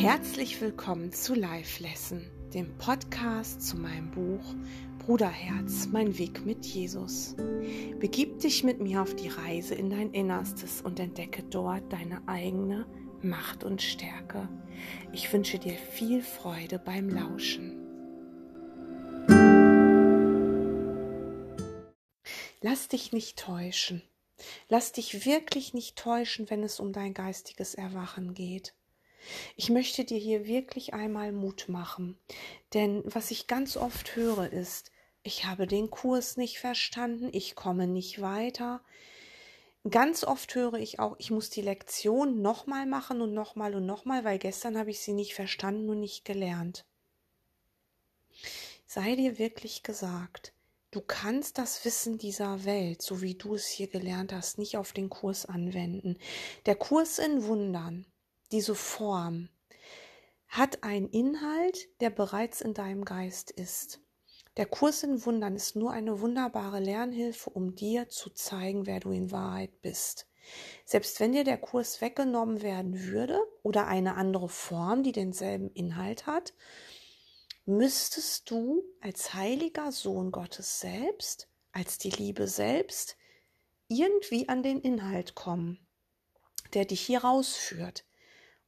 Herzlich willkommen zu Live Lesson, dem Podcast zu meinem Buch Bruderherz, mein Weg mit Jesus. Begib dich mit mir auf die Reise in dein Innerstes und entdecke dort deine eigene Macht und Stärke. Ich wünsche dir viel Freude beim Lauschen. Lass dich nicht täuschen. Lass dich wirklich nicht täuschen, wenn es um dein geistiges Erwachen geht. Ich möchte dir hier wirklich einmal Mut machen, denn was ich ganz oft höre ist, ich habe den Kurs nicht verstanden, ich komme nicht weiter. Ganz oft höre ich auch, ich muss die Lektion nochmal machen und nochmal und nochmal, weil gestern habe ich sie nicht verstanden und nicht gelernt. Sei dir wirklich gesagt, du kannst das Wissen dieser Welt, so wie du es hier gelernt hast, nicht auf den Kurs anwenden. Der Kurs in Wundern, diese Form, hat einen Inhalt, der bereits in deinem Geist ist. Der Kurs in Wundern ist nur eine wunderbare Lernhilfe, um dir zu zeigen, wer du in Wahrheit bist. Selbst wenn dir der Kurs weggenommen werden würde oder eine andere Form, die denselben Inhalt hat, müsstest du als heiliger Sohn Gottes selbst, als die Liebe selbst, irgendwie an den Inhalt kommen, der dich hier rausführt.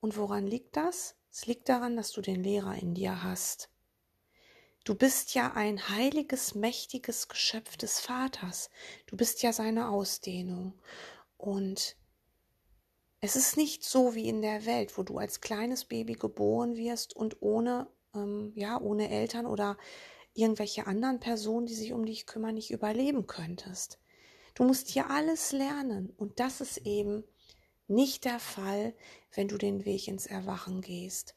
Und woran liegt das? Es liegt daran, dass du den Lehrer in dir hast. Du bist ja ein heiliges, mächtiges Geschöpf des Vaters. Du bist ja seine Ausdehnung. Und es ist nicht so wie in der Welt, wo du als kleines Baby geboren wirst und ohne, ähm, ja, ohne Eltern oder irgendwelche anderen Personen, die sich um dich kümmern, nicht überleben könntest. Du musst hier alles lernen. Und das ist eben nicht der Fall, wenn du den Weg ins Erwachen gehst.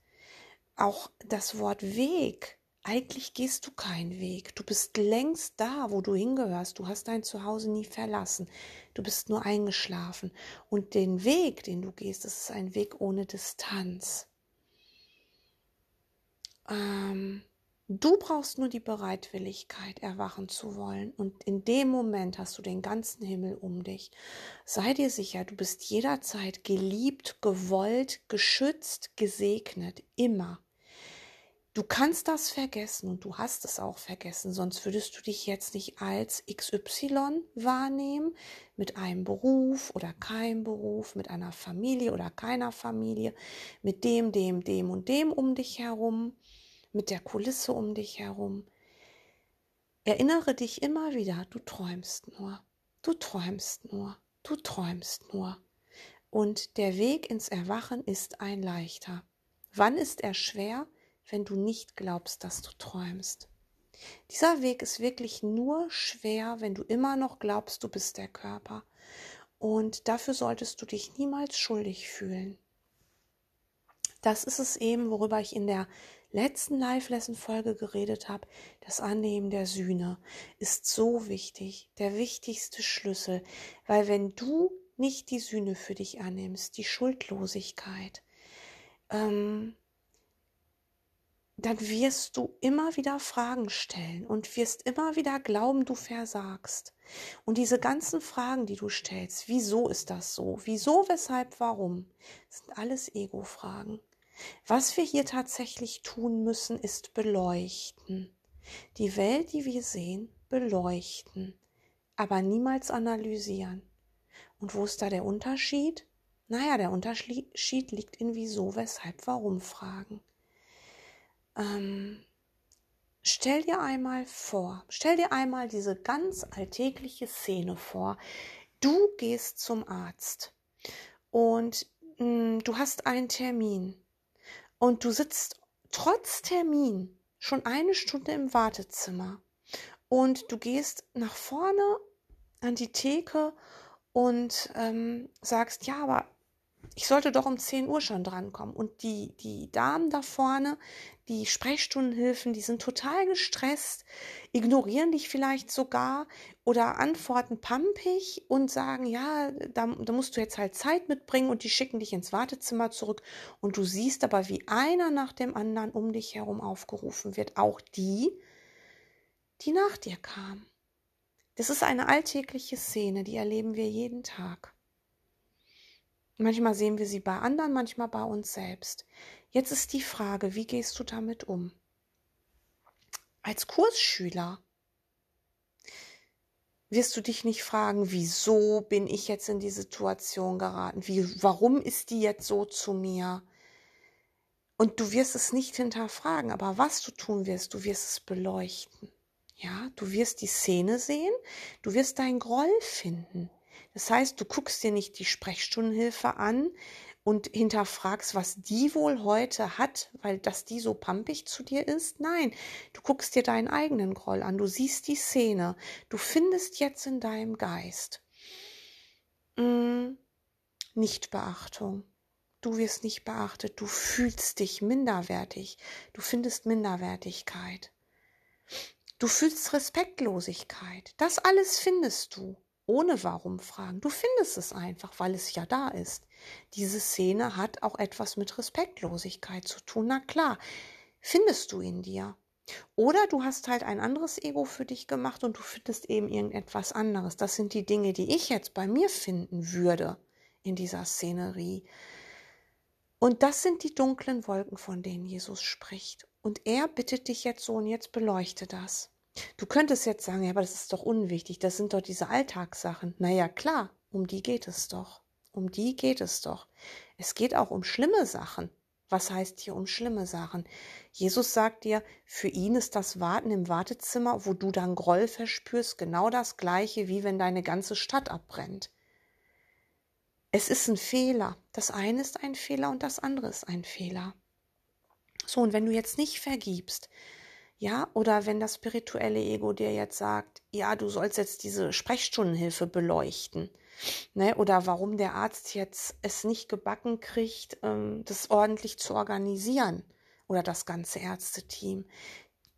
Auch das Wort Weg, eigentlich gehst du keinen Weg. Du bist längst da, wo du hingehörst. Du hast dein Zuhause nie verlassen. Du bist nur eingeschlafen. Und den Weg, den du gehst, das ist ein Weg ohne Distanz. Ähm, Du brauchst nur die Bereitwilligkeit, erwachen zu wollen. Und in dem Moment hast du den ganzen Himmel um dich. Sei dir sicher, du bist jederzeit geliebt, gewollt, geschützt, gesegnet. Immer. Du kannst das vergessen und du hast es auch vergessen, sonst würdest du dich jetzt nicht als XY wahrnehmen, mit einem Beruf oder keinem Beruf, mit einer Familie oder keiner Familie, mit dem, dem, dem und dem um dich herum mit der Kulisse um dich herum. Erinnere dich immer wieder, du träumst nur, du träumst nur, du träumst nur. Und der Weg ins Erwachen ist ein leichter. Wann ist er schwer? Wenn du nicht glaubst, dass du träumst. Dieser Weg ist wirklich nur schwer, wenn du immer noch glaubst, du bist der Körper. Und dafür solltest du dich niemals schuldig fühlen. Das ist es eben, worüber ich in der letzten Live-Lesson-Folge geredet habe, das Annehmen der Sühne ist so wichtig, der wichtigste Schlüssel, weil wenn du nicht die Sühne für dich annimmst, die Schuldlosigkeit, ähm, dann wirst du immer wieder Fragen stellen und wirst immer wieder glauben, du versagst. Und diese ganzen Fragen, die du stellst, wieso ist das so? Wieso, weshalb, warum? sind alles Ego-Fragen. Was wir hier tatsächlich tun müssen, ist beleuchten. Die Welt, die wir sehen, beleuchten, aber niemals analysieren. Und wo ist da der Unterschied? Naja, der Unterschied liegt in wieso, weshalb, warum Fragen. Ähm, stell dir einmal vor, stell dir einmal diese ganz alltägliche Szene vor. Du gehst zum Arzt und mh, mm, du hast einen Termin und du sitzt trotz Termin schon eine Stunde im Wartezimmer. Und du gehst nach vorne an die Theke und ähm, sagst, ja, aber ich sollte doch um 10 Uhr schon drankommen. Und die, die Damen da vorne, die Sprechstundenhilfen, die sind total gestresst, ignorieren dich vielleicht sogar oder antworten pampig und sagen, ja, da, da musst du jetzt halt Zeit mitbringen und die schicken dich ins Wartezimmer zurück. Und du siehst aber, wie einer nach dem anderen um dich herum aufgerufen wird, auch die, die nach dir kamen. Das ist eine alltägliche Szene, die erleben wir jeden Tag. Manchmal sehen wir sie bei anderen, manchmal bei uns selbst. Jetzt ist die Frage, wie gehst du damit um? Als Kursschüler wirst du dich nicht fragen, wieso bin ich jetzt in die Situation geraten? Wie, warum ist die jetzt so zu mir? Und du wirst es nicht hinterfragen, aber was du tun wirst, du wirst es beleuchten. Ja, du wirst die Szene sehen, du wirst dein Groll finden. Das heißt, du guckst dir nicht die Sprechstundenhilfe an und hinterfragst, was die wohl heute hat, weil das die so pampig zu dir ist. Nein, du guckst dir deinen eigenen Groll an, du siehst die Szene, du findest jetzt in deinem Geist mm, Nichtbeachtung. Du wirst nicht beachtet, du fühlst dich minderwertig, du findest Minderwertigkeit. Du fühlst Respektlosigkeit. Das alles findest du ohne Warum fragen. Du findest es einfach, weil es ja da ist. Diese Szene hat auch etwas mit Respektlosigkeit zu tun. Na klar, findest du in dir. Oder du hast halt ein anderes Ego für dich gemacht und du findest eben irgendetwas anderes. Das sind die Dinge, die ich jetzt bei mir finden würde in dieser Szenerie. Und das sind die dunklen Wolken, von denen Jesus spricht. Und er bittet dich jetzt so und jetzt beleuchte das. Du könntest jetzt sagen, ja, aber das ist doch unwichtig, das sind doch diese Alltagssachen. Naja, klar, um die geht es doch. Um die geht es doch. Es geht auch um schlimme Sachen. Was heißt hier um schlimme Sachen? Jesus sagt dir, für ihn ist das Warten im Wartezimmer, wo du dann Groll verspürst, genau das gleiche, wie wenn deine ganze Stadt abbrennt. Es ist ein Fehler. Das eine ist ein Fehler und das andere ist ein Fehler. So, und wenn du jetzt nicht vergibst, ja, oder wenn das spirituelle Ego dir jetzt sagt, ja, du sollst jetzt diese Sprechstundenhilfe beleuchten, ne, oder warum der Arzt jetzt es nicht gebacken kriegt, ähm, das ordentlich zu organisieren oder das ganze Ärzteteam,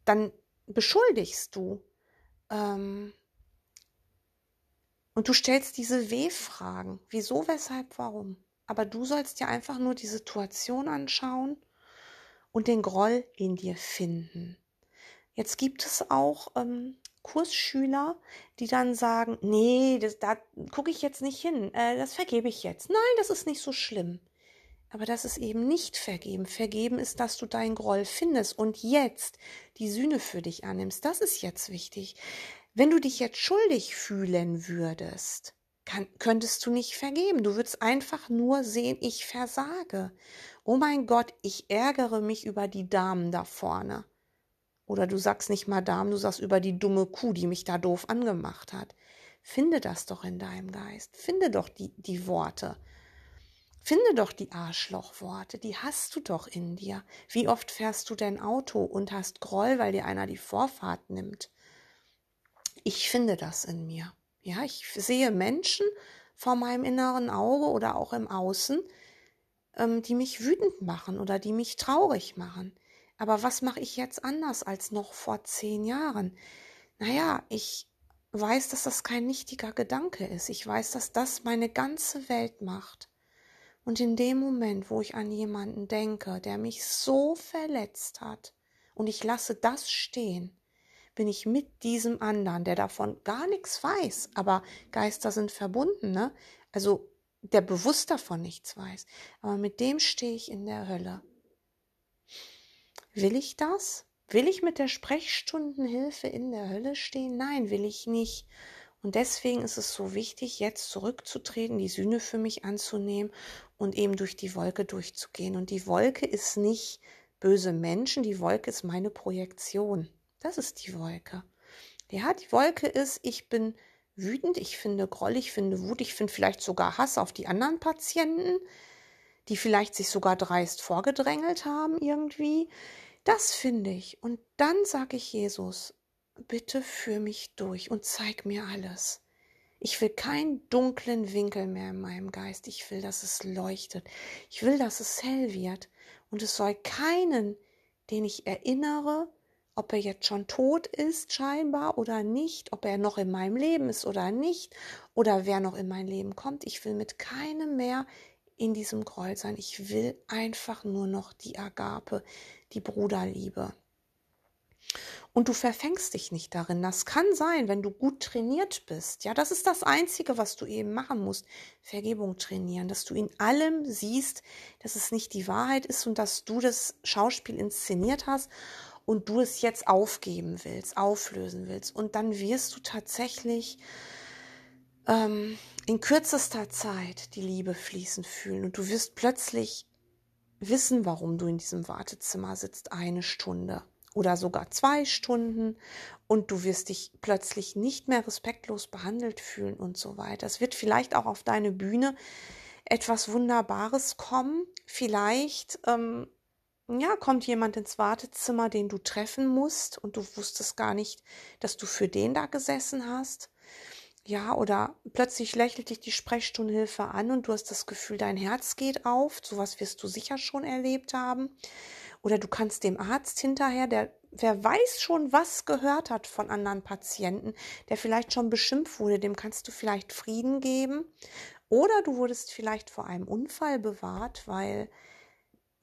dann beschuldigst du ähm, und du stellst diese W-Fragen. Wieso, weshalb, warum? Aber du sollst dir einfach nur die Situation anschauen und den Groll in dir finden. Jetzt gibt es auch ähm, Kursschüler, die dann sagen, nee, das, da gucke ich jetzt nicht hin, äh, das vergebe ich jetzt. Nein, das ist nicht so schlimm. Aber das ist eben nicht vergeben. Vergeben ist, dass du deinen Groll findest und jetzt die Sühne für dich annimmst. Das ist jetzt wichtig. Wenn du dich jetzt schuldig fühlen würdest, kann, könntest du nicht vergeben. Du würdest einfach nur sehen, ich versage. Oh mein Gott, ich ärgere mich über die Damen da vorne. Oder du sagst nicht Madame, du sagst über die dumme Kuh, die mich da doof angemacht hat. Finde das doch in deinem Geist. Finde doch die, die Worte. Finde doch die Arschlochworte, die hast du doch in dir. Wie oft fährst du dein Auto und hast Groll, weil dir einer die Vorfahrt nimmt? Ich finde das in mir. Ja, ich sehe Menschen vor meinem inneren Auge oder auch im Außen, ähm, die mich wütend machen oder die mich traurig machen. Aber was mache ich jetzt anders als noch vor zehn Jahren? Naja, ich weiß, dass das kein nichtiger Gedanke ist. Ich weiß, dass das meine ganze Welt macht. Und in dem Moment, wo ich an jemanden denke, der mich so verletzt hat, und ich lasse das stehen, bin ich mit diesem anderen, der davon gar nichts weiß, aber Geister sind verbunden, ne? Also der bewusst davon nichts weiß, aber mit dem stehe ich in der Hölle. Will ich das? Will ich mit der Sprechstundenhilfe in der Hölle stehen? Nein, will ich nicht. Und deswegen ist es so wichtig, jetzt zurückzutreten, die Sühne für mich anzunehmen und eben durch die Wolke durchzugehen. Und die Wolke ist nicht böse Menschen, die Wolke ist meine Projektion. Das ist die Wolke. Ja, die Wolke ist, ich bin wütend, ich finde Groll, ich finde Wut, ich finde vielleicht sogar Hass auf die anderen Patienten, die vielleicht sich sogar dreist vorgedrängelt haben irgendwie. Das finde ich. Und dann sage ich Jesus, bitte führ mich durch und zeig mir alles. Ich will keinen dunklen Winkel mehr in meinem Geist. Ich will, dass es leuchtet. Ich will, dass es hell wird. Und es soll keinen, den ich erinnere, ob er jetzt schon tot ist, scheinbar oder nicht, ob er noch in meinem Leben ist oder nicht, oder wer noch in mein Leben kommt. Ich will mit keinem mehr in diesem Groll sein. Ich will einfach nur noch die Agape, die Bruderliebe. Und du verfängst dich nicht darin. Das kann sein, wenn du gut trainiert bist. Ja, das ist das Einzige, was du eben machen musst. Vergebung trainieren, dass du in allem siehst, dass es nicht die Wahrheit ist und dass du das Schauspiel inszeniert hast und du es jetzt aufgeben willst, auflösen willst. Und dann wirst du tatsächlich ähm, in kürzester Zeit die Liebe fließen fühlen und du wirst plötzlich wissen, warum du in diesem Wartezimmer sitzt, eine Stunde oder sogar zwei Stunden und du wirst dich plötzlich nicht mehr respektlos behandelt fühlen und so weiter. Es wird vielleicht auch auf deine Bühne etwas Wunderbares kommen. Vielleicht ähm, ja, kommt jemand ins Wartezimmer, den du treffen musst und du wusstest gar nicht, dass du für den da gesessen hast. Ja, oder plötzlich lächelt dich die Sprechstundenhilfe an und du hast das Gefühl, dein Herz geht auf. Sowas wirst du sicher schon erlebt haben. Oder du kannst dem Arzt hinterher, der wer weiß schon, was gehört hat von anderen Patienten, der vielleicht schon beschimpft wurde, dem kannst du vielleicht Frieden geben. Oder du wurdest vielleicht vor einem Unfall bewahrt, weil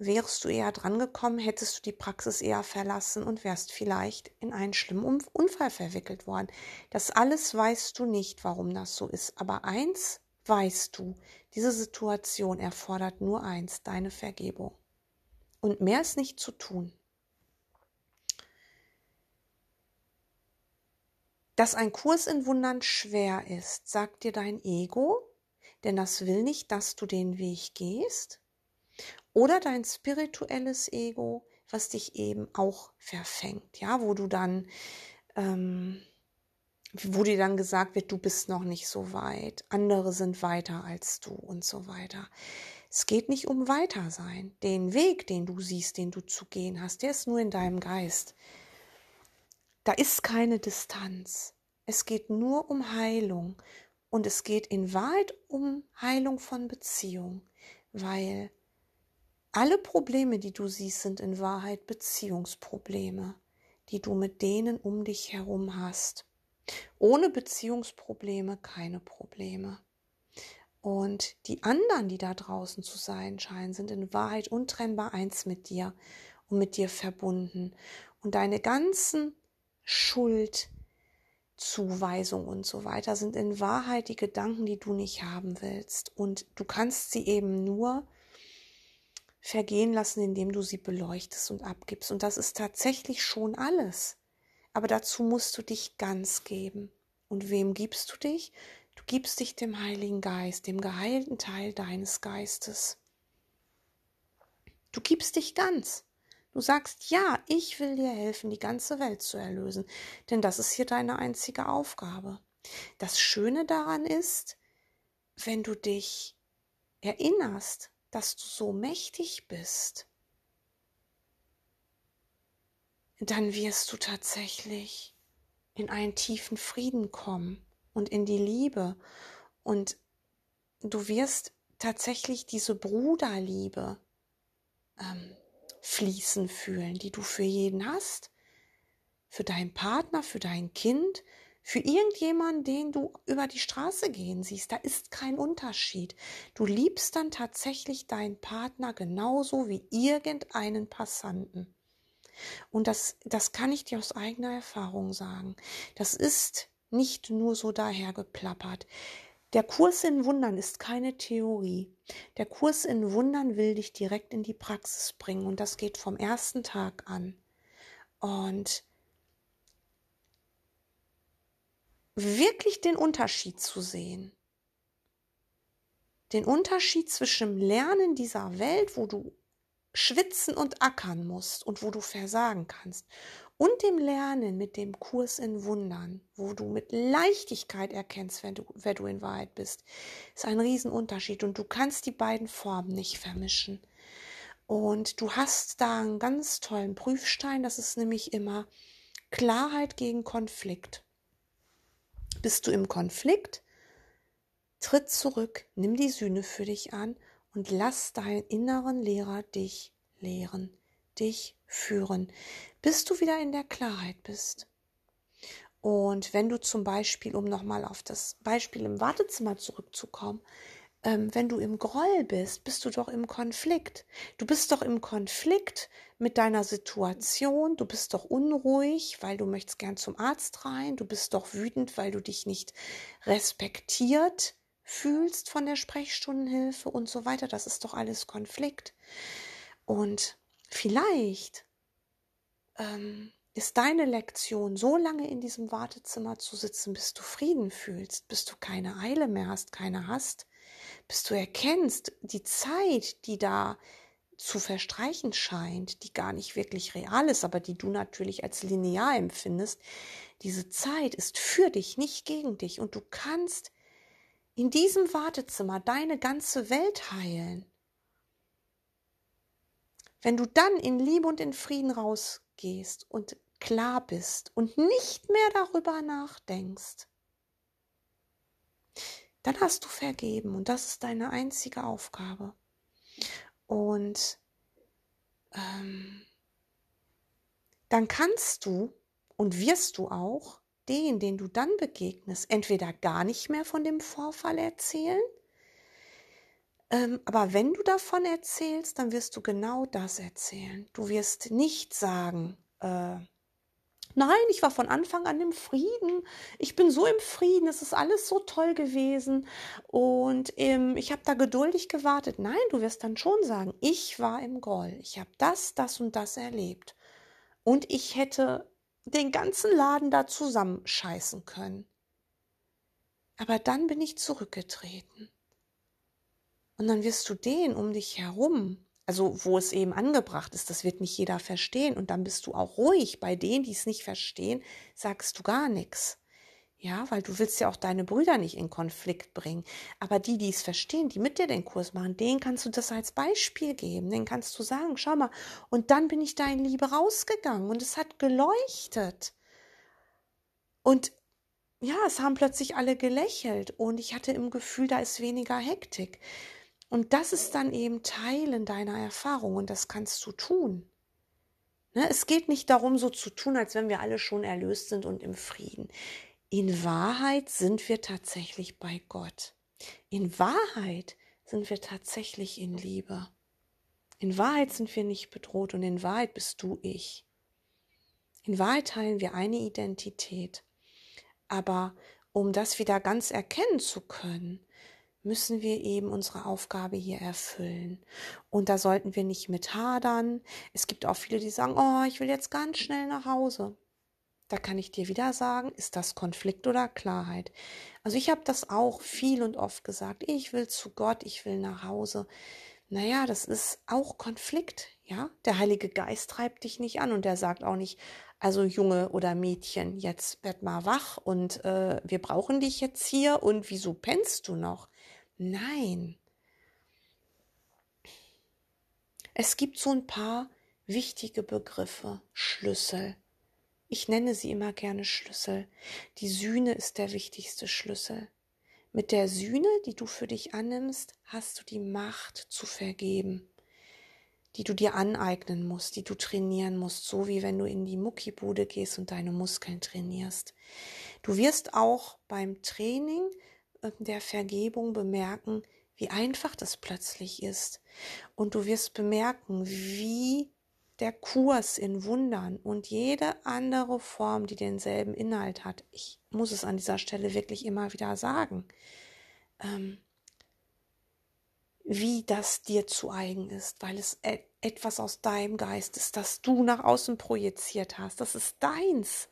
wärst du eher drangekommen, hättest du die Praxis eher verlassen und wärst vielleicht in einen schlimmen Unfall verwickelt worden. Das alles weißt du nicht, warum das so ist. Aber eins weißt du, diese Situation erfordert nur eins, deine Vergebung. Und mehr ist nicht zu tun. Dass ein Kurs in Wundern schwer ist, sagt dir dein Ego, denn das will nicht, dass du den Weg gehst. Oder dein spirituelles Ego, was dich eben auch verfängt, ja, wo du dann, ähm, wo dir dann gesagt wird, du bist noch nicht so weit, andere sind weiter als du und so weiter. Es geht nicht um Weitersein. Den Weg, den du siehst, den du zu gehen hast, der ist nur in deinem Geist. Da ist keine Distanz. Es geht nur um Heilung. Und es geht in Wahrheit um Heilung von Beziehung, weil alle Probleme, die du siehst, sind in Wahrheit Beziehungsprobleme, die du mit denen um dich herum hast. Ohne Beziehungsprobleme keine Probleme. Und die anderen, die da draußen zu sein scheinen, sind in Wahrheit untrennbar eins mit dir und mit dir verbunden. Und deine ganzen Schuldzuweisungen und so weiter sind in Wahrheit die Gedanken, die du nicht haben willst. Und du kannst sie eben nur vergehen lassen, indem du sie beleuchtest und abgibst. Und das ist tatsächlich schon alles. Aber dazu musst du dich ganz geben. Und wem gibst du dich? Du gibst dich dem Heiligen Geist, dem geheilten Teil deines Geistes. Du gibst dich ganz. Du sagst, ja, ich will dir helfen, die ganze Welt zu erlösen, denn das ist hier deine einzige Aufgabe. Das Schöne daran ist, wenn du dich erinnerst, dass du so mächtig bist, dann wirst du tatsächlich in einen tiefen Frieden kommen und in die Liebe. Und du wirst tatsächlich diese Bruderliebe ähm, fließen fühlen, die du für jeden hast, für deinen Partner, für dein Kind, für irgendjemanden, den du über die Straße gehen siehst. Da ist kein Unterschied. Du liebst dann tatsächlich deinen Partner genauso wie irgendeinen Passanten. Und das, das kann ich dir aus eigener Erfahrung sagen. Das ist nicht nur so dahergeplappert. Der Kurs in Wundern ist keine Theorie. Der Kurs in Wundern will dich direkt in die Praxis bringen und das geht vom ersten Tag an. Und wirklich den Unterschied zu sehen. Den Unterschied zwischen dem Lernen dieser Welt, wo du schwitzen und ackern musst und wo du versagen kannst, und dem Lernen mit dem Kurs in Wundern, wo du mit Leichtigkeit erkennst, wenn du, wer du in Wahrheit bist, ist ein Riesenunterschied und du kannst die beiden Formen nicht vermischen. Und du hast da einen ganz tollen Prüfstein, das ist nämlich immer Klarheit gegen Konflikt. Bist du im Konflikt? Tritt zurück, nimm die Sühne für dich an und lass deinen inneren Lehrer dich lehren, dich führen bis du wieder in der Klarheit bist. Und wenn du zum Beispiel, um nochmal auf das Beispiel im Wartezimmer zurückzukommen, ähm, wenn du im Groll bist, bist du doch im Konflikt. Du bist doch im Konflikt mit deiner Situation, du bist doch unruhig, weil du möchtest gern zum Arzt rein, du bist doch wütend, weil du dich nicht respektiert fühlst von der Sprechstundenhilfe und so weiter. Das ist doch alles Konflikt. Und vielleicht ähm, ist deine Lektion, so lange in diesem Wartezimmer zu sitzen, bis du Frieden fühlst, bis du keine Eile mehr hast, keine hast, bis du erkennst, die Zeit, die da zu verstreichen scheint, die gar nicht wirklich real ist, aber die du natürlich als linear empfindest, diese Zeit ist für dich, nicht gegen dich und du kannst in diesem Wartezimmer deine ganze Welt heilen. Wenn du dann in Liebe und in Frieden rausgehst und klar bist und nicht mehr darüber nachdenkst, dann hast du vergeben und das ist deine einzige Aufgabe. Und ähm, dann kannst du und wirst du auch den, den du dann begegnest, entweder gar nicht mehr von dem Vorfall erzählen, ähm, aber wenn du davon erzählst, dann wirst du genau das erzählen. Du wirst nicht sagen, äh, nein, ich war von Anfang an im Frieden, ich bin so im Frieden, es ist alles so toll gewesen und ähm, ich habe da geduldig gewartet. Nein, du wirst dann schon sagen, ich war im Groll, ich habe das, das und das erlebt und ich hätte den ganzen Laden da zusammenscheißen können. Aber dann bin ich zurückgetreten. Und dann wirst du den um dich herum, also wo es eben angebracht ist, das wird nicht jeder verstehen. Und dann bist du auch ruhig. Bei denen, die es nicht verstehen, sagst du gar nichts. Ja, weil du willst ja auch deine Brüder nicht in Konflikt bringen. Aber die, die es verstehen, die mit dir den Kurs machen, denen kannst du das als Beispiel geben. Den kannst du sagen, schau mal. Und dann bin ich da in Liebe rausgegangen und es hat geleuchtet. Und ja, es haben plötzlich alle gelächelt und ich hatte im Gefühl, da ist weniger Hektik. Und das ist dann eben Teilen deiner Erfahrung und das kannst du tun. Ne? Es geht nicht darum, so zu tun, als wenn wir alle schon erlöst sind und im Frieden. In Wahrheit sind wir tatsächlich bei Gott. In Wahrheit sind wir tatsächlich in Liebe. In Wahrheit sind wir nicht bedroht und in Wahrheit bist du ich. In Wahrheit teilen wir eine Identität. Aber um das wieder ganz erkennen zu können, müssen wir eben unsere Aufgabe hier erfüllen. Und da sollten wir nicht mit hadern. Es gibt auch viele, die sagen, oh, ich will jetzt ganz schnell nach Hause. Da kann ich dir wieder sagen, ist das Konflikt oder Klarheit? Also ich habe das auch viel und oft gesagt. Ich will zu Gott, ich will nach Hause. Naja, das ist auch Konflikt, ja. Der Heilige Geist treibt dich nicht an und der sagt auch nicht, also Junge oder Mädchen, jetzt werd mal wach und äh, wir brauchen dich jetzt hier und wieso pennst du noch? Nein. Es gibt so ein paar wichtige Begriffe, Schlüssel. Ich nenne sie immer gerne Schlüssel. Die Sühne ist der wichtigste Schlüssel. Mit der Sühne, die du für dich annimmst, hast du die Macht zu vergeben, die du dir aneignen musst, die du trainieren musst, so wie wenn du in die Muckibude gehst und deine Muskeln trainierst. Du wirst auch beim Training der Vergebung bemerken, wie einfach das plötzlich ist. Und du wirst bemerken, wie der Kurs in Wundern und jede andere Form, die denselben Inhalt hat, ich muss es an dieser Stelle wirklich immer wieder sagen, ähm, wie das dir zu eigen ist, weil es e etwas aus deinem Geist ist, das du nach außen projiziert hast. Das ist deins.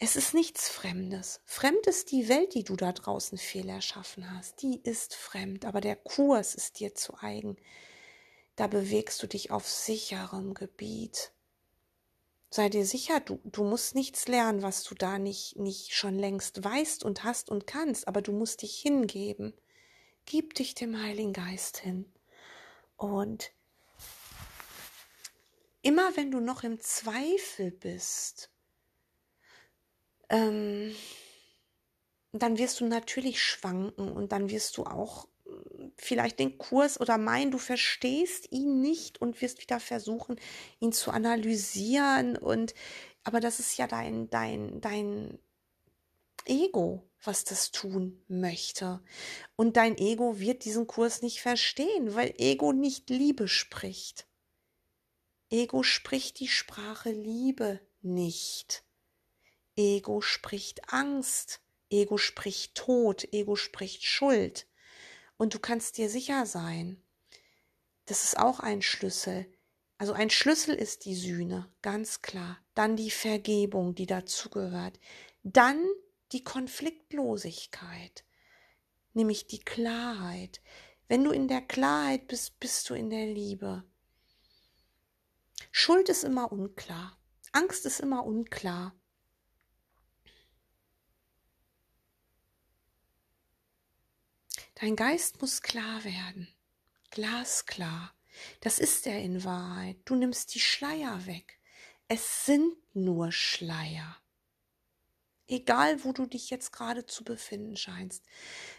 Es ist nichts Fremdes. Fremd ist die Welt, die du da draußen fehl erschaffen hast. Die ist fremd, aber der Kurs ist dir zu eigen. Da bewegst du dich auf sicherem Gebiet. Sei dir sicher, du, du musst nichts lernen, was du da nicht, nicht schon längst weißt und hast und kannst, aber du musst dich hingeben. Gib dich dem Heiligen Geist hin. Und immer wenn du noch im Zweifel bist, ähm, dann wirst du natürlich schwanken und dann wirst du auch vielleicht den Kurs oder meinen, du verstehst ihn nicht und wirst wieder versuchen, ihn zu analysieren und aber das ist ja dein dein dein Ego, was das tun möchte. Und dein Ego wird diesen Kurs nicht verstehen, weil Ego nicht Liebe spricht. Ego spricht die Sprache Liebe nicht. Ego spricht Angst. Ego spricht Tod. Ego spricht Schuld. Und du kannst dir sicher sein, das ist auch ein Schlüssel. Also ein Schlüssel ist die Sühne, ganz klar. Dann die Vergebung, die dazugehört. Dann die Konfliktlosigkeit, nämlich die Klarheit. Wenn du in der Klarheit bist, bist du in der Liebe. Schuld ist immer unklar. Angst ist immer unklar. Dein Geist muss klar werden, glasklar. Das ist er in Wahrheit. Du nimmst die Schleier weg. Es sind nur Schleier. Egal, wo du dich jetzt gerade zu befinden scheinst.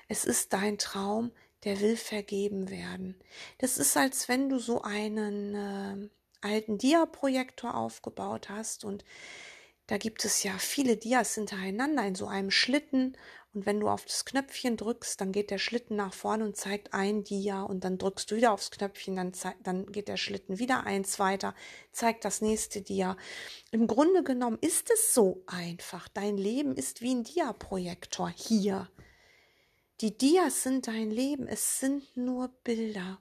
Es ist dein Traum, der will vergeben werden. Das ist, als wenn du so einen äh, alten Dia-Projektor aufgebaut hast und da gibt es ja viele Dias hintereinander in so einem Schlitten und wenn du auf das Knöpfchen drückst, dann geht der Schlitten nach vorne und zeigt ein Dia und dann drückst du wieder aufs Knöpfchen, dann, dann geht der Schlitten wieder eins weiter, zeigt das nächste Dia. Im Grunde genommen ist es so einfach. Dein Leben ist wie ein Dia-Projektor hier. Die Dias sind dein Leben, es sind nur Bilder.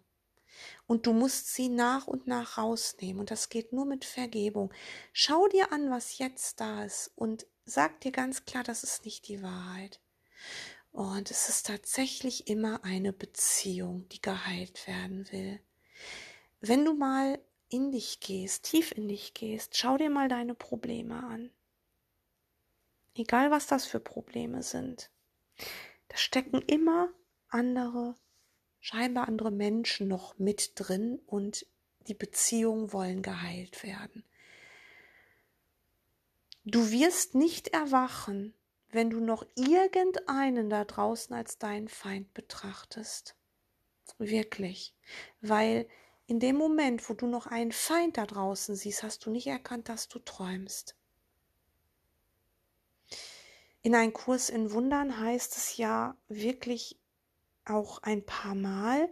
Und du musst sie nach und nach rausnehmen. Und das geht nur mit Vergebung. Schau dir an, was jetzt da ist und sag dir ganz klar, das ist nicht die Wahrheit. Und es ist tatsächlich immer eine Beziehung, die geheilt werden will. Wenn du mal in dich gehst, tief in dich gehst, schau dir mal deine Probleme an. Egal was das für Probleme sind. Da stecken immer andere scheinbar andere Menschen noch mit drin und die Beziehungen wollen geheilt werden. Du wirst nicht erwachen, wenn du noch irgendeinen da draußen als deinen Feind betrachtest. Wirklich. Weil in dem Moment, wo du noch einen Feind da draußen siehst, hast du nicht erkannt, dass du träumst. In einem Kurs in Wundern heißt es ja wirklich auch ein paar Mal,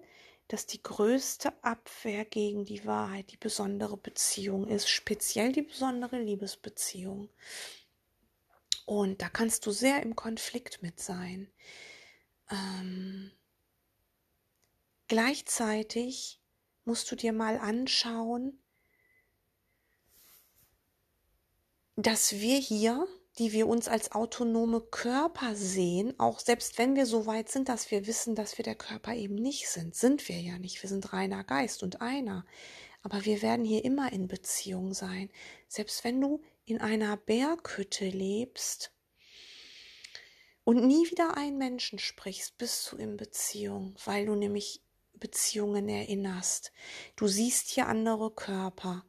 dass die größte Abwehr gegen die Wahrheit die besondere Beziehung ist, speziell die besondere Liebesbeziehung. Und da kannst du sehr im Konflikt mit sein. Ähm, gleichzeitig musst du dir mal anschauen, dass wir hier die wir uns als autonome Körper sehen, auch selbst wenn wir so weit sind, dass wir wissen, dass wir der Körper eben nicht sind, sind wir ja nicht. Wir sind reiner Geist und einer. Aber wir werden hier immer in Beziehung sein. Selbst wenn du in einer Berghütte lebst und nie wieder einen Menschen sprichst, bist du in Beziehung, weil du nämlich Beziehungen erinnerst. Du siehst hier andere Körper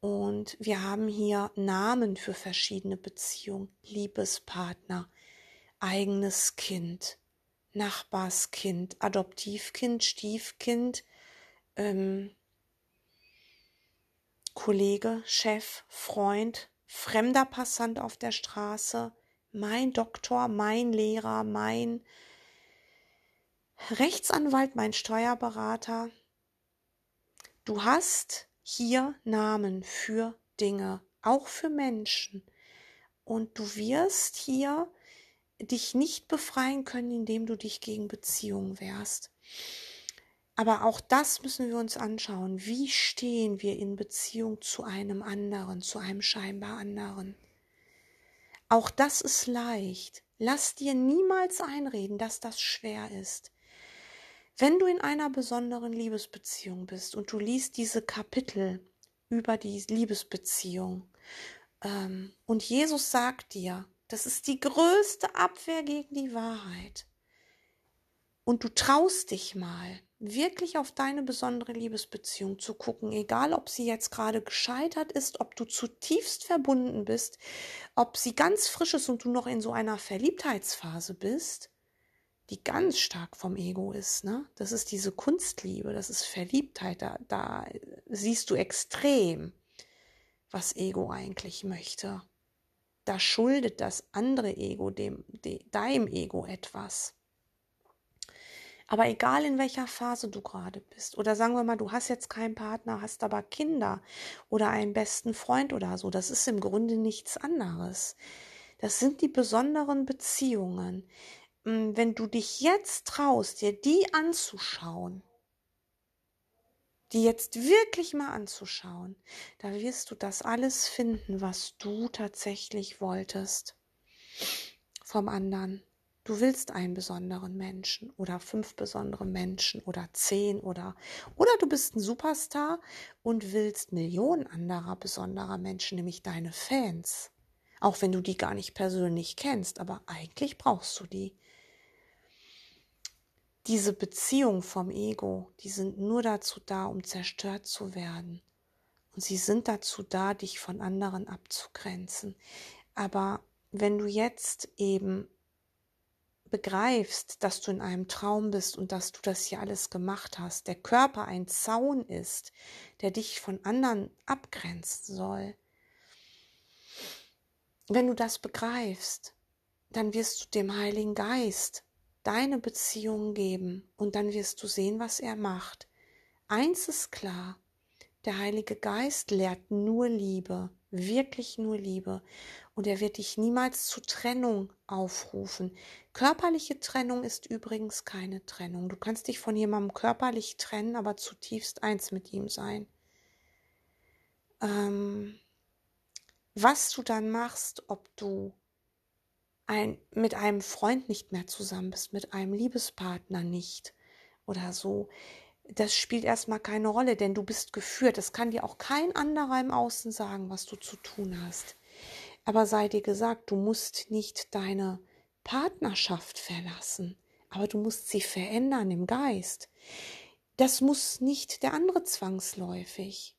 und wir haben hier Namen für verschiedene Beziehungen. Liebespartner, eigenes Kind, Nachbarskind, Adoptivkind, Stiefkind, ähm, Kollege, Chef, Freund, fremder Passant auf der Straße, mein Doktor, mein Lehrer, mein Rechtsanwalt, mein Steuerberater. Du hast hier Namen für Dinge, auch für Menschen. Und du wirst hier dich nicht befreien können, indem du dich gegen Beziehungen wehrst. Aber auch das müssen wir uns anschauen. Wie stehen wir in Beziehung zu einem anderen, zu einem scheinbar anderen? Auch das ist leicht. Lass dir niemals einreden, dass das schwer ist. Wenn du in einer besonderen Liebesbeziehung bist und du liest diese Kapitel über die Liebesbeziehung ähm, und Jesus sagt dir, das ist die größte Abwehr gegen die Wahrheit und du traust dich mal, wirklich auf deine besondere Liebesbeziehung zu gucken, egal ob sie jetzt gerade gescheitert ist, ob du zutiefst verbunden bist, ob sie ganz frisch ist und du noch in so einer Verliebtheitsphase bist, die ganz stark vom Ego ist. Ne? Das ist diese Kunstliebe, das ist Verliebtheit. Da, da siehst du extrem, was Ego eigentlich möchte. da schuldet das andere Ego dem, de, deinem Ego etwas. Aber egal in welcher Phase du gerade bist, oder sagen wir mal, du hast jetzt keinen Partner, hast aber Kinder oder einen besten Freund oder so, das ist im Grunde nichts anderes. Das sind die besonderen Beziehungen. Hm, wenn du dich jetzt traust, dir die anzuschauen, die jetzt wirklich mal anzuschauen, da wirst du das alles finden, was du tatsächlich wolltest vom anderen. Du willst einen besonderen Menschen oder fünf besondere Menschen oder zehn oder oder du bist ein Superstar und willst Millionen anderer besonderer Menschen, nämlich deine Fans. Auch wenn du die gar nicht persönlich kennst, aber eigentlich brauchst du die diese Beziehung vom Ego, die sind nur dazu da, um zerstört zu werden. Und sie sind dazu da, dich von anderen abzugrenzen. Aber wenn du jetzt eben begreifst, dass du in einem Traum bist und dass du das hier alles gemacht hast, der Körper ein Zaun ist, der dich von anderen abgrenzen soll, wenn du das begreifst, dann wirst du dem Heiligen Geist deine Beziehung geben und dann wirst du sehen, was er macht. Eins ist klar, der Heilige Geist lehrt nur Liebe, wirklich nur Liebe. Und er wird dich niemals zu Trennung aufrufen. Körperliche Trennung ist übrigens keine Trennung. Du kannst dich von jemandem körperlich trennen, aber zutiefst eins mit ihm sein. Ähm, was du dann machst, ob du ein, mit einem Freund nicht mehr zusammen bist, mit einem Liebespartner nicht oder so, das spielt erstmal keine Rolle, denn du bist geführt. Es kann dir auch kein anderer im Außen sagen, was du zu tun hast. Aber sei dir gesagt, du musst nicht deine Partnerschaft verlassen, aber du musst sie verändern im Geist. Das muss nicht der andere zwangsläufig.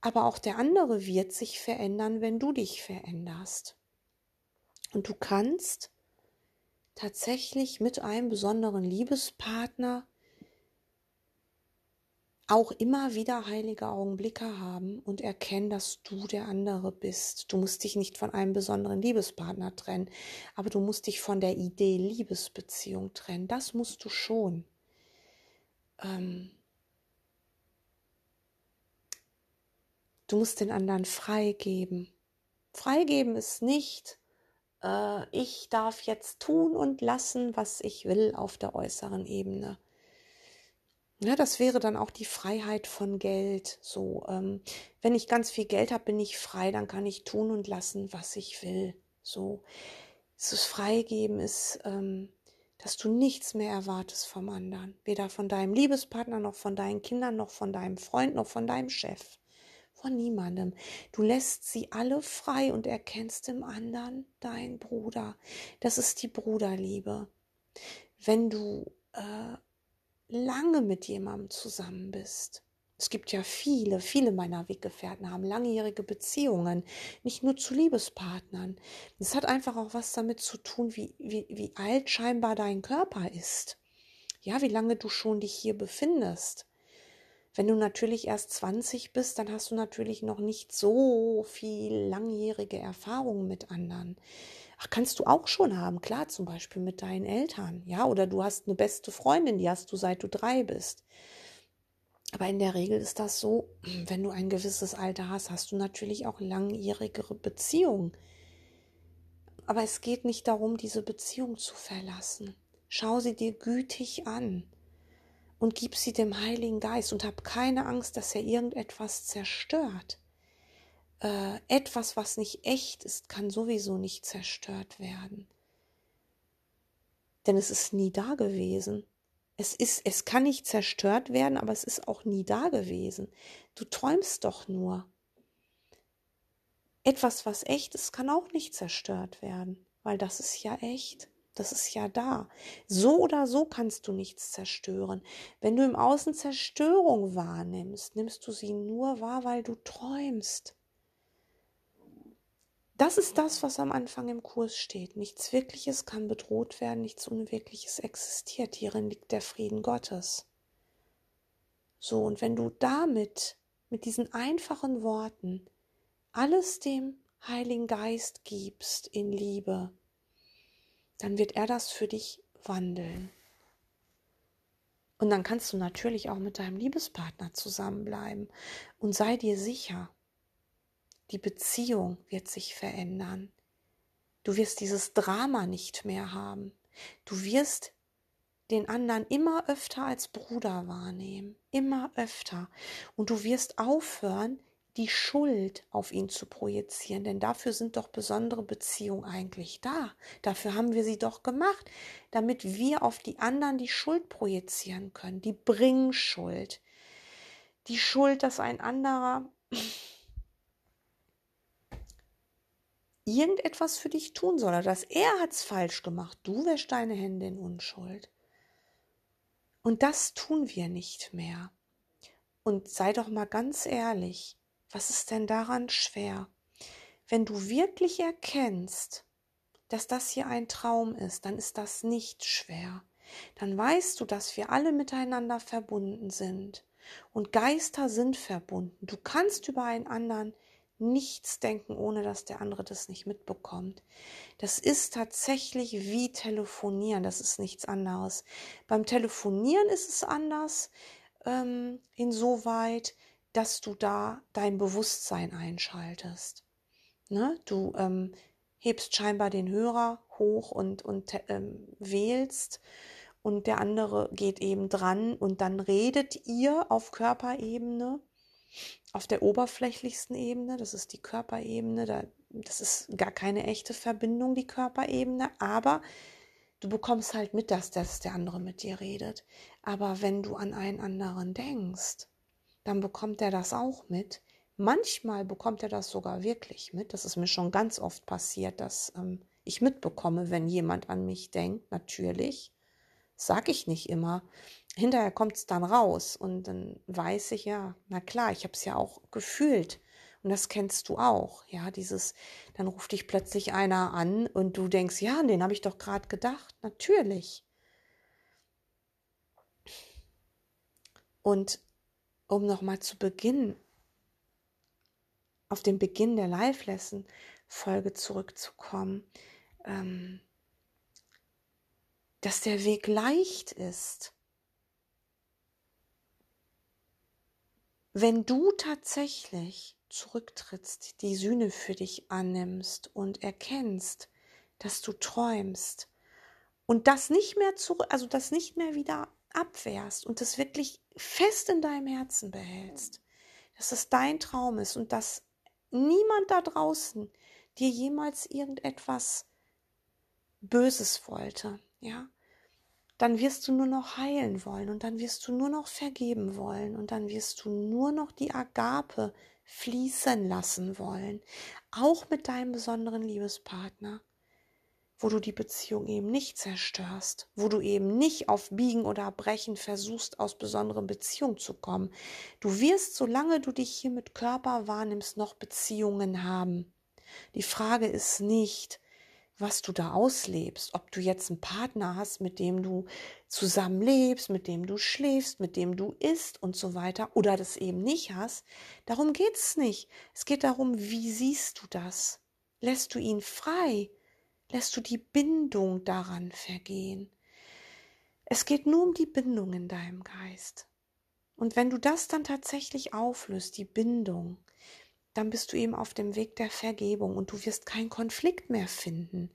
Aber auch der andere wird sich verändern, wenn du dich veränderst. Und du kannst tatsächlich mit einem besonderen Liebespartner auch immer wieder heilige Augenblicke haben und erkennen, dass du der andere bist. Du musst dich nicht von einem besonderen Liebespartner trennen, aber du musst dich von der Idee Liebesbeziehung trennen. Das musst du schon. Ähm du musst den anderen freigeben. Freigeben ist nicht, äh, ich darf jetzt tun und lassen, was ich will auf der äußeren Ebene. Ja, das wäre dann auch die Freiheit von Geld. So, ähm, wenn ich ganz viel Geld habe, bin ich frei, dann kann ich tun und lassen, was ich will. So, das Freigeben ist, ähm, dass du nichts mehr erwartest vom anderen, weder von deinem Liebespartner noch von deinen Kindern noch von deinem Freund noch von deinem Chef von niemandem. Du lässt sie alle frei und erkennst im anderen dein Bruder. Das ist die Bruderliebe. Wenn du äh, lange mit jemandem zusammen bist, es gibt ja viele, viele meiner Weggefährten haben langjährige Beziehungen, nicht nur zu Liebespartnern. Es hat einfach auch was damit zu tun, wie, wie, wie alt scheinbar dein Körper ist. Ja, wie lange du schon dich hier befindest. Wenn du natürlich erst 20 bist, dann hast du natürlich noch nicht so viel langjährige Erfahrung mit anderen. Ach, kannst du auch schon haben, klar, zum Beispiel mit deinen Eltern, ja, oder du hast eine beste Freundin, die hast du seit du drei bist. Aber in der Regel ist das so, wenn du ein gewisses Alter hast, hast du natürlich auch langjährigere Beziehungen. Aber es geht nicht darum, diese Beziehung zu verlassen. Schau sie dir gütig an und gib sie dem Heiligen Geist und hab keine Angst, dass er irgendetwas zerstört. Äh, etwas, was nicht echt ist, kann sowieso nicht zerstört werden. Denn es ist nie da gewesen. Es ist, es kann nicht zerstört werden, aber es ist auch nie da gewesen. Du träumst doch nur. Etwas, was echt ist, kann auch nicht zerstört werden, weil das ist ja echt. Das ist ja da. So oder so kannst du nichts zerstören. Wenn du im Außen Zerstörung wahrnimmst, nimmst du sie nur wahr, weil du träumst. Das ist das, was am Anfang im Kurs steht. Nichts Wirkliches kann bedroht werden, nichts Unwirkliches existiert. Hierin liegt der Frieden Gottes. So, und wenn du damit, mit diesen einfachen Worten, alles dem Heiligen Geist gibst in Liebe, dann wird er das für dich wandeln. Und dann kannst du natürlich auch mit deinem Liebespartner zusammenbleiben und sei dir sicher, die Beziehung wird sich verändern. Du wirst dieses Drama nicht mehr haben. Du wirst den anderen immer öfter als Bruder wahrnehmen, immer öfter. Und du wirst aufhören, die Schuld auf ihn zu projizieren, denn dafür sind doch besondere Beziehungen eigentlich da. Dafür haben wir sie doch gemacht, damit wir auf die anderen die Schuld projizieren können, die Bringschuld. Die Schuld, dass ein anderer irgendetwas für dich tun soll, oder dass er hat's falsch gemacht, du wäschst deine Hände in Unschuld. Und das tun wir nicht mehr. Und sei doch mal ganz ehrlich, was ist denn daran schwer? Wenn du wirklich erkennst, dass das hier ein Traum ist, dann ist das nicht schwer. Dann weißt du, dass wir alle miteinander verbunden sind. Und Geister sind verbunden. Du kannst über einen anderen nichts denken, ohne dass der andere das nicht mitbekommt. Das ist tatsächlich wie telefonieren, das ist nichts anderes. Beim Telefonieren ist es anders, ähm, insoweit, dass du da dein Bewusstsein einschaltest. Ne? Du ähm, hebst scheinbar den Hörer hoch und, und ähm, wählst und der andere geht eben dran und dann redet ihr auf Körperebene, auf der oberflächlichsten Ebene, das ist die Körperebene, da, das ist gar keine echte Verbindung, die Körperebene, aber du bekommst halt mit, dass das der andere mit dir redet. Aber wenn du an einen anderen denkst, dann bekommt er das auch mit. Manchmal bekommt er das sogar wirklich mit. Das ist mir schon ganz oft passiert, dass ähm, ich mitbekomme, wenn jemand an mich denkt, natürlich. Sag ich nicht immer. Hinterher kommt es dann raus und dann weiß ich ja, na klar, ich habe es ja auch gefühlt. Und das kennst du auch, ja, dieses, dann ruft dich plötzlich einer an und du denkst, ja, den habe ich doch gerade gedacht. Natürlich. Und um nochmal zu beginnen, auf den Beginn der Live-Lesson-Folge zurückzukommen, ähm, dass der Weg leicht ist. Wenn du tatsächlich zurücktrittst, die Sühne für dich annimmst und erkennst, dass du träumst und das nicht mehr zurück, also das nicht mehr wieder abwehrst und das wirklich fest in deinem Herzen behältst, dass es dein Traum ist und dass niemand da draußen dir jemals irgendetwas Böses wollte, ja, dann wirst du nur noch heilen wollen und dann wirst du nur noch vergeben wollen und dann wirst du nur noch die Agape fließen lassen wollen, auch mit deinem besonderen Liebespartner wo du die Beziehung eben nicht zerstörst, wo du eben nicht auf Biegen oder Brechen versuchst, aus besonderen Beziehungen zu kommen. Du wirst, solange du dich hier mit Körper wahrnimmst, noch Beziehungen haben. Die Frage ist nicht, was du da auslebst, ob du jetzt einen Partner hast, mit dem du zusammen lebst, mit dem du schläfst, mit dem du isst und so weiter, oder das eben nicht hast. Darum geht es nicht. Es geht darum, wie siehst du das? Lässt du ihn frei? lässt du die Bindung daran vergehen. Es geht nur um die Bindung in deinem Geist. Und wenn du das dann tatsächlich auflöst, die Bindung, dann bist du eben auf dem Weg der Vergebung und du wirst keinen Konflikt mehr finden.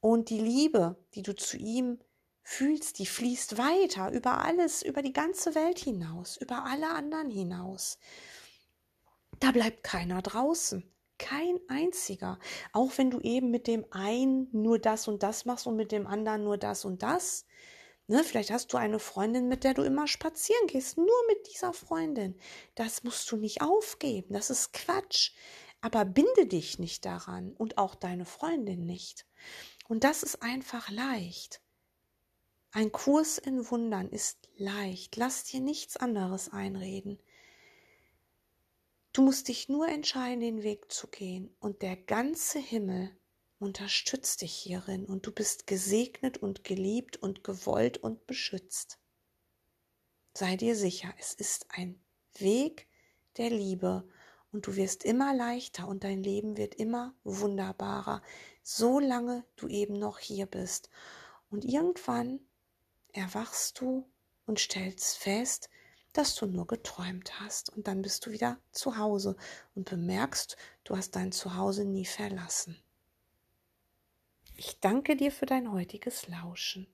Und die Liebe, die du zu ihm fühlst, die fließt weiter über alles, über die ganze Welt hinaus, über alle anderen hinaus. Da bleibt keiner draußen. Kein einziger. Auch wenn du eben mit dem einen nur das und das machst und mit dem anderen nur das und das. Ne, vielleicht hast du eine Freundin, mit der du immer spazieren gehst, nur mit dieser Freundin. Das musst du nicht aufgeben. Das ist Quatsch. Aber binde dich nicht daran und auch deine Freundin nicht. Und das ist einfach leicht. Ein Kurs in Wundern ist leicht. Lass dir nichts anderes einreden. Du musst dich nur entscheiden, den Weg zu gehen und der ganze Himmel unterstützt dich hierin und du bist gesegnet und geliebt und gewollt und beschützt. Sei dir sicher, es ist ein Weg der Liebe und du wirst immer leichter und dein Leben wird immer wunderbarer, solange du eben noch hier bist. Und irgendwann erwachst du und stellst fest, dass du nur geträumt hast. Und dann bist du wieder zu Hause und bemerkst, du hast dein Zuhause nie verlassen. Ich danke dir für dein heutiges Lauschen.